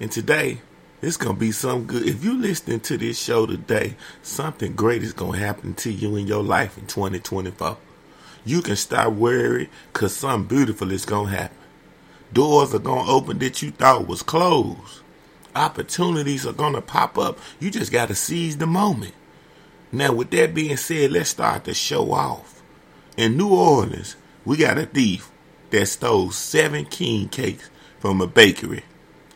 And today, it's gonna be some good. If you listening to this show today, something great is gonna happen to you in your life in 2024. You can stop worrying, cause something beautiful is gonna happen. Doors are gonna open that you thought was closed. Opportunities are gonna pop up. You just gotta seize the moment. Now, with that being said, let's start the show off. In New Orleans, we got a thief that stole seven king cakes from a bakery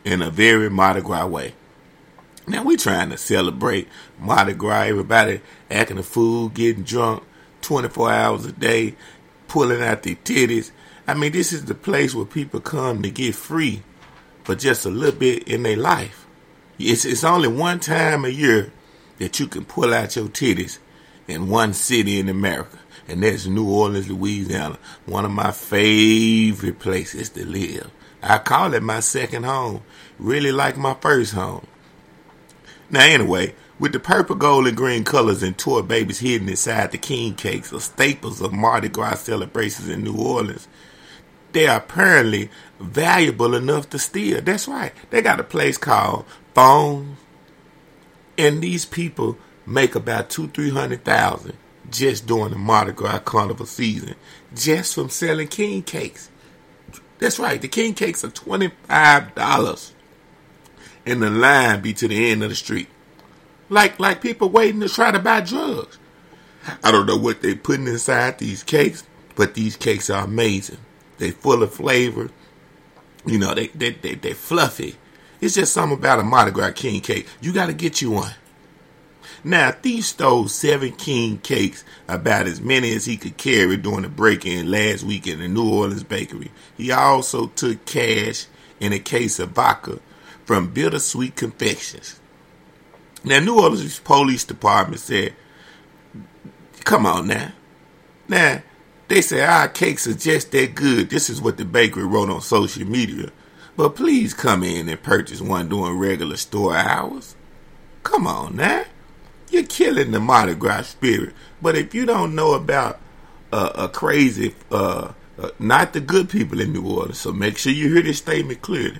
in a very Mardi Gras way. Now we trying to celebrate Mardi Gras, everybody acting a fool, getting drunk 24 hours a day, pulling out their titties. I mean, this is the place where people come to get free for just a little bit in their life. It's, it's only one time a year that you can pull out your titties in one city in America, and that's New Orleans, Louisiana, one of my favorite places to live. I call it my second home. Really like my first home. Now, anyway, with the purple, gold, and green colors and toy babies hidden inside the king cakes are staples of Mardi Gras celebrations in New Orleans. They are apparently valuable enough to steal. That's right. They got a place called Phones, and these people make about two, three hundred thousand just during the Mardi Gras carnival season, just from selling king cakes. That's right. The king cakes are twenty five dollars, and the line be to the end of the street, like like people waiting to try to buy drugs. I don't know what they're putting inside these cakes, but these cakes are amazing. They full of flavor. You know, they they they they fluffy. It's just something about a Mardi Gras king cake. You got to get you one. Now, Thief stole seven king cakes, about as many as he could carry during the break-in last week in the New Orleans bakery. He also took cash and a case of vodka from Bittersweet Confections. Now, New Orleans Police Department said, "Come on now, now." They say our cakes are just that good. This is what the bakery wrote on social media. But please come in and purchase one during regular store hours. Come on now. You're killing the Mardi Gras spirit. But if you don't know about uh, a crazy, uh, uh, not the good people in New Orleans, so make sure you hear this statement clearly.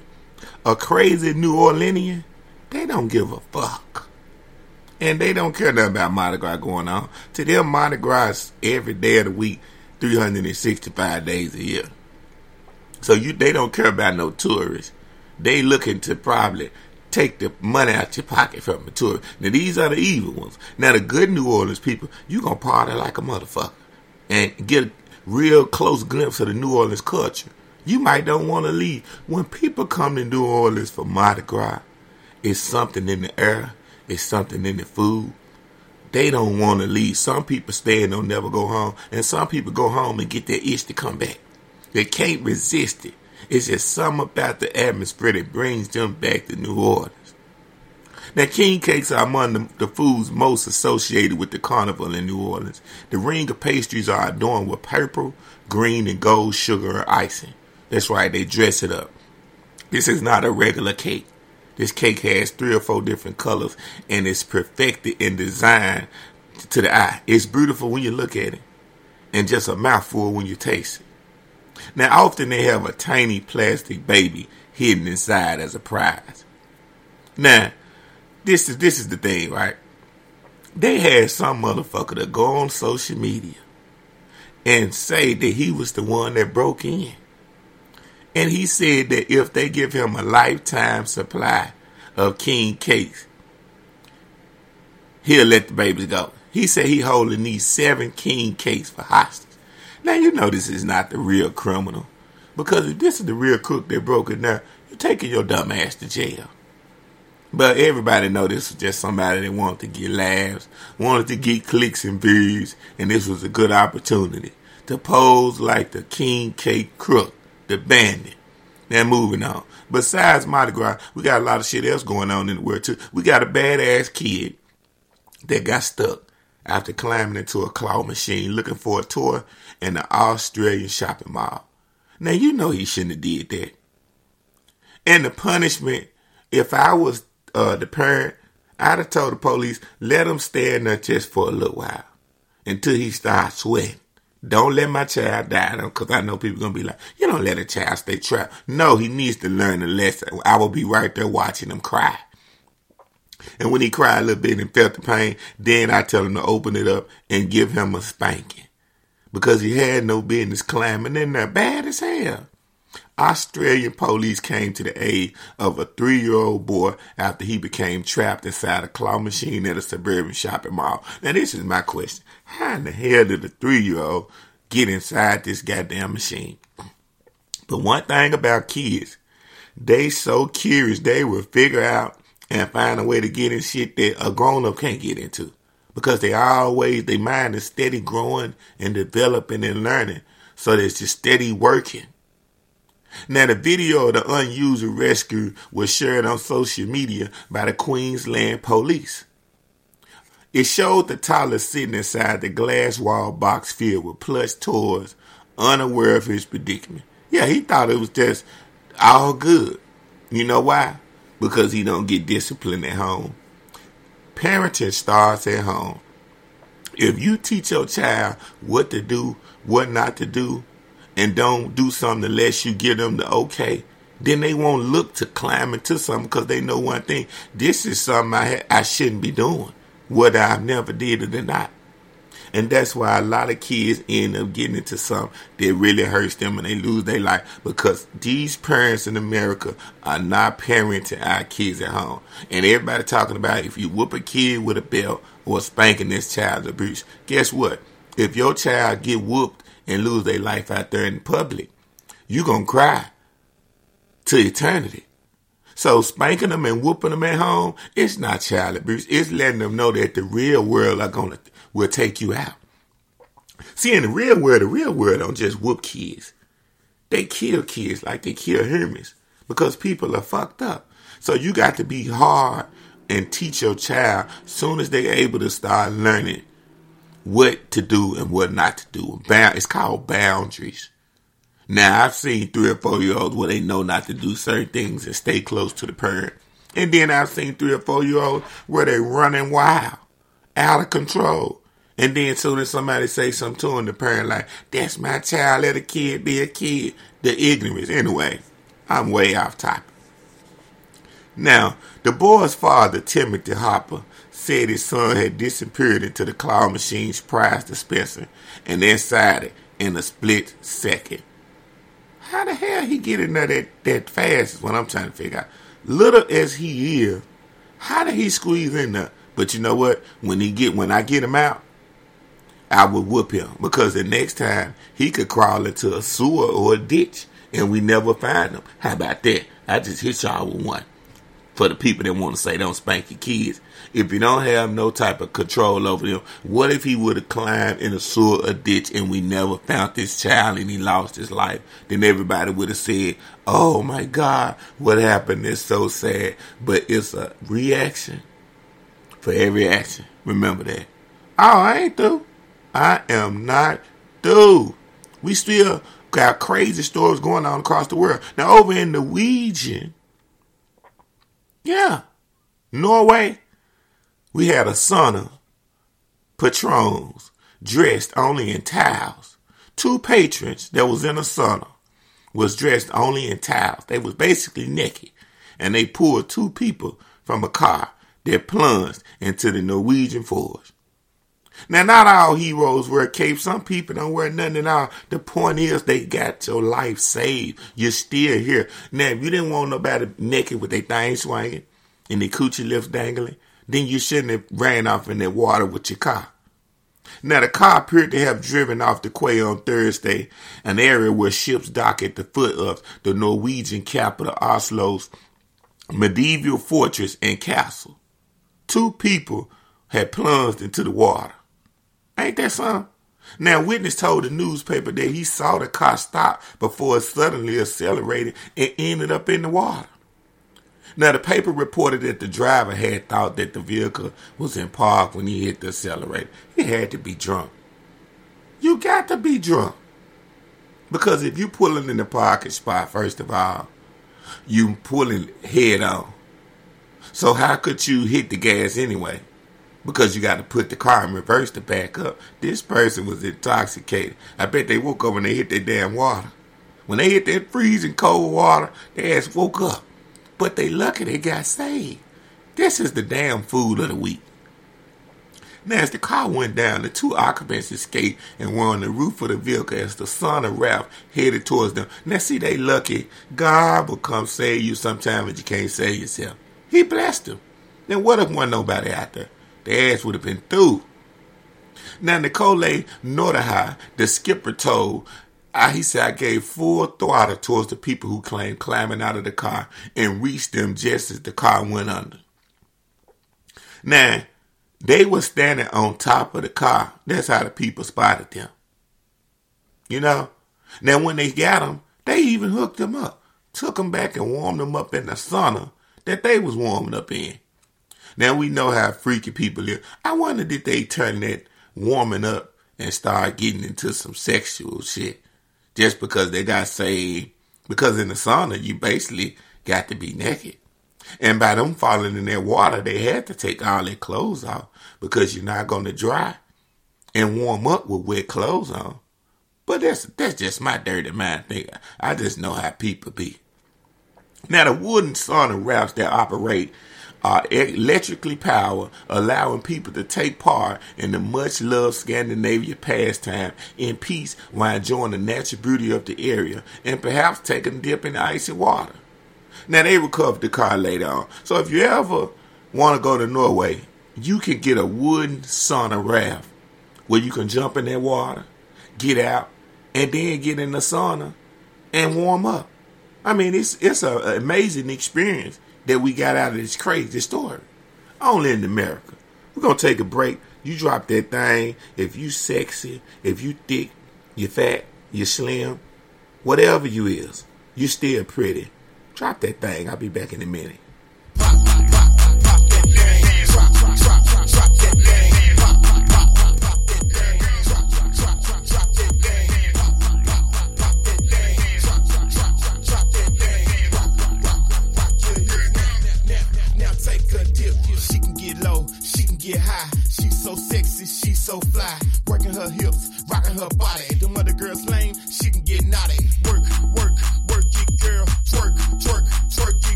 A crazy New Orleanian, they don't give a fuck. And they don't care nothing about Mardi Gras going on. To them, Mardi Gras every day of the week, 365 days a year. So you, they don't care about no tourists. They looking to probably take the money out your pocket from the tourist. Now these are the evil ones. Now the good New Orleans people, you gonna party like a motherfucker and get a real close glimpse of the New Orleans culture. You might don't want to leave. When people come to New Orleans for Mardi Gras, it's something in the air, it's something in the food. They don't want to leave. Some people stay and don't never go home, and some people go home and get their itch to come back. They can't resist it. It's just something about the atmosphere that brings them back to New Orleans. Now, king cakes are among the, the, foods most associated with the carnival in New Orleans. The ring of pastries are adorned with purple, green, and gold sugar or icing. That's right, they dress it up. This is not a regular cake. This cake has three or four different colors and it's perfected in design to the eye. It's beautiful when you look at it and just a mouthful when you taste it. Now, often they have a tiny plastic baby hidden inside as a prize. Now, this is this is the thing, right? They had some motherfucker to go on social media and say that he was the one that broke in. And he said that if they give him a lifetime supply of king cakes, he'll let the babies go. He said he holding these seven king cakes for hostage. Now you know this is not the real criminal. Because if this is the real crook that broke it down, you're taking your dumb ass to jail. But everybody know this was just somebody that wanted to get laughs, wanted to get clicks and views, and this was a good opportunity to pose like the king cake crook, the bandit. Now moving on. Besides Mardi Gras, we got a lot of shit else going on in the world too. We got a badass kid that got stuck after climbing into a claw machine looking for a toy in the Australian shopping mall. Now you know he shouldn't have did that. And the punishment, if I was uh, the parent, I'd have told the police, let him stay in there just for a little while until he starts sweating. Don't let my child die, because I know people going to be like, you don't let a child stay trapped. No, he needs to learn a lesson. I will be right there watching him cry. And when he cried a little bit and felt the pain, then I tell him to open it up and give him a spanking. Because he had no business climbing in there bad as hell. Australian police came to the aid of a three year old boy after he became trapped inside a claw machine at a suburban shopping mall. Now, this is my question How in the hell did a three year old get inside this goddamn machine? But one thing about kids, they so curious they will figure out and find a way to get in shit that a grown up can't get into. Because they always, their mind is steady growing and developing and learning. So it's just steady working. Now, the video of the unusual rescue was shared on social media by the Queensland police. It showed the toddler sitting inside the glass wall box filled with plush toys, unaware of his predicament. Yeah, he thought it was just all good. You know why? Because he don't get disciplined at home. Parenting starts at home. If you teach your child what to do, what not to do, and don't do something unless you give them the okay, then they won't look to climb into something because they know one thing: this is something I I shouldn't be doing, whether I've never did it or not. And that's why a lot of kids end up getting into something that really hurts them and they lose their life because these parents in America are not parenting our kids at home. And everybody talking about if you whoop a kid with a belt or spanking this child abuse, guess what? If your child get whooped and lose their life out there in public, you're gonna cry to eternity. So spanking them and whooping them at home, it's not child abuse. It's letting them know that the real world are gonna will take you out. See, in the real world, the real world don't just whoop kids. They kill kids like they kill humans because people are fucked up. So you got to be hard and teach your child soon as they're able to start learning what to do and what not to do. It's called boundaries. Now I've seen three or four year olds where they know not to do certain things and stay close to the parent. And then I've seen three or four year olds where they running wild, out of control. And then soon as somebody say something to them, the parent like, that's my child, let a kid be a kid. The ignorance. Anyway, I'm way off topic. Now, the boy's father, Timothy Hopper, said his son had disappeared into the claw machine's prize dispenser and inside it in a split second. How the hell he get in there that, that fast is what I'm trying to figure out. Little as he is, how did he squeeze in there? But you know what? When he get when I get him out, I would whoop him because the next time he could crawl into a sewer or a ditch and we never find him. How about that? I just hit y'all with one for the people that want to say don't spank your kids. If you don't have no type of control over them, what if he would have climbed in a sewer, a ditch, and we never found this child and he lost his life? Then everybody would have said, "Oh my God, what happened? It's so sad." But it's a reaction for every action. Remember that. Oh, I ain't through. I am not through. We still got crazy stories going on across the world. Now over in Norwegian yeah. Norway, we had a sauna, patrons dressed only in towels. Two patrons that was in a sauna was dressed only in towels. They was basically naked. And they pulled two people from a car that plunged into the Norwegian forest. Now, not all heroes wear capes. Some people don't wear nothing at all. The point is, they got your life saved. You're still here. Now, if you didn't want nobody naked with their thing swinging and their coochie lips dangling, then you shouldn't have ran off in that water with your car. Now, the car appeared to have driven off the quay on Thursday, an area where ships dock at the foot of the Norwegian capital Oslo's medieval fortress and castle. Two people had plunged into the water. Ain't that something? Now, witness told the newspaper that he saw the car stop before it suddenly accelerated and ended up in the water. Now, the paper reported that the driver had thought that the vehicle was in park when he hit the accelerator. He had to be drunk. You got to be drunk. Because if you pulling in the parking spot, first of all, you pulling head on. So how could you hit the gas anyway? Because you got to put the car in reverse to back up. This person was intoxicated. I bet they woke up when they hit that damn water. When they hit that freezing cold water, their ass woke up. But they lucky they got saved. This is the damn fool of the week. Now, as the car went down, the two occupants escaped and were on the roof of the vehicle as the sauna raft headed towards them. Now, see, they lucky. God will come save you sometime, but you can't save yourself. He blessed them. Then what if one nobody out there? The ass would have been through. Now, Nicole Nordahai, the skipper, told I, he said, I gave full throttle towards the people who claimed climbing out of the car and reached them just as the car went under. Now, they were standing on top of the car. That's how the people spotted them. You know? Now, when they got them, they even hooked them up, took them back and warmed them up in the sauna that they was warming up in. Now, we know how freaky people are. I wonder did they turn that warming up and start getting into some sexual shit just because they got saved. Because in the sauna, you basically got to be naked. And by them falling in that water, they had to take all their clothes off because you're not going to dry and warm up with wet clothes on. But that's that's just my dirty mind thing. I just know how people be. Now the wooden sauna rafts that operate are electrically powered, allowing people to take part in the much loved Scandinavian pastime in peace while enjoying the natural beauty of the area and perhaps taking a dip in the icy water. Now they recovered the car later on. So if you ever want to go to Norway, you can get a wooden sauna raft where you can jump in that water, get out, and then get in the sauna and warm up. I mean, it's it's an amazing experience that we got out of this crazy story. Only in America. We're gonna take a break. You drop that thing. If you sexy, if you thick, you fat, you slim, whatever you is, you still pretty. Drop that thing. I'll be back in a minute.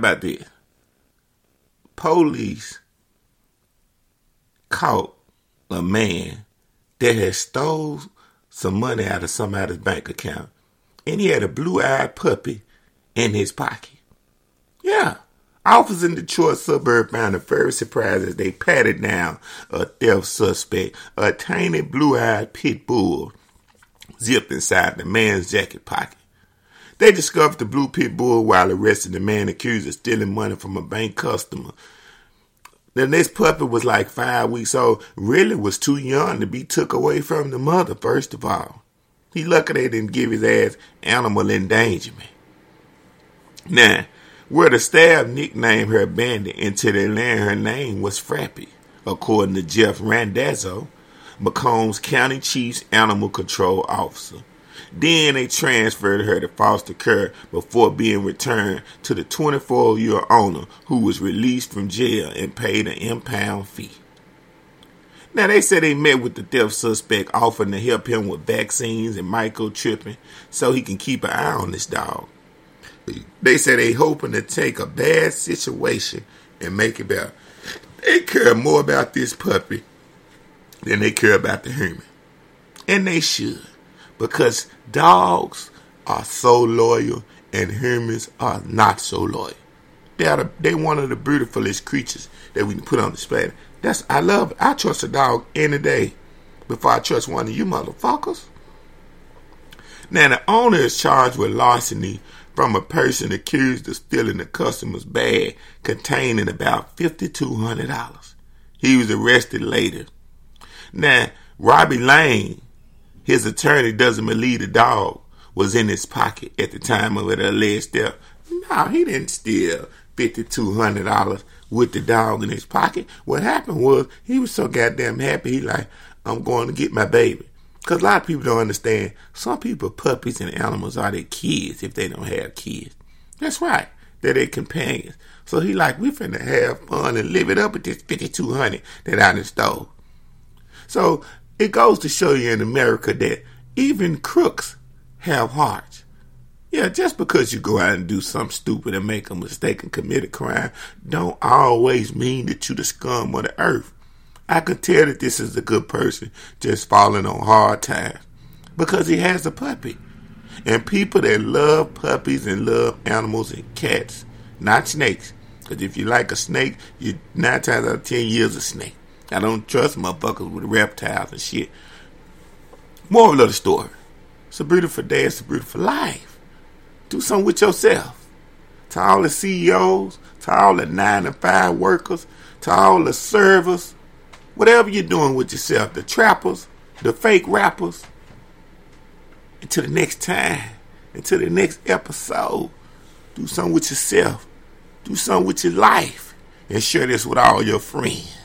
About this? Police caught a man that had stole some money out of somebody's bank account. And he had a blue-eyed puppy in his pocket. Yeah. Officers in Detroit suburb found it very surprised as they patted down a theft suspect, a tiny blue-eyed pit bull zipped inside the man's jacket pocket. They discovered the blue pit bull while arresting the man accused of stealing money from a bank customer. Now this puppy was like five weeks old, really was too young to be took away from the mother, first of all. He lucky they didn't give his ass animal endangerment. Now, where the staff nicknamed her Bandit until they learned her name was Frappy, according to Jeff Randazzo, Macomb's County Chief's Animal Control Officer. Then they transferred her to foster care before being returned to the 24 year owner who was released from jail and paid an impound fee. Now they said they met with the theft suspect offering to help him with vaccines and microchipping so he can keep an eye on this dog. They said they hoping to take a bad situation and make it better. They care more about this puppy than they care about the human. And they should. Because dogs are so loyal and humans are not so loyal. They are the, they one of the beautifulest creatures that we can put on display. That's I love. I trust a dog any day before I trust one of you motherfuckers. Now the owner is charged with larceny from a person accused of stealing a customer's bag containing about $5,200. He was arrested later. Now, Robbie Lane, his attorney doesn't believe the dog was in his pocket at the time of the alleged theft. No, he didn't steal $5,200 with the dog in his pocket. What happened was he was so goddamn happy, he like, I'm going to get my baby. Because a lot of people don't understand. Some people, puppies and animals are their kids if they don't have kids. That's right. They're their companions. So he like, we finna have fun and live it up with this 5200 that I done stole. So it goes to show you in America that even crooks have hearts. Yeah, just because you go out and do something stupid and make a mistake and commit a crime, don't always mean that you the scum of the earth. I could tell that this is a good person just falling on hard times because he has a puppy. And people that love puppies and love animals and cats, not snakes. Because if you like a snake, you nine times out of ten years a snake. I don't trust motherfuckers with reptiles and shit. Moral of the story. It's a beautiful day, it's a beautiful life. Do something with yourself. To all the CEOs, to all the nine to five workers, to all the servers, whatever you're doing with yourself, the trappers, the fake rappers, until the next time, until the next episode, do something with yourself, do something with your life, and share this with all your friends.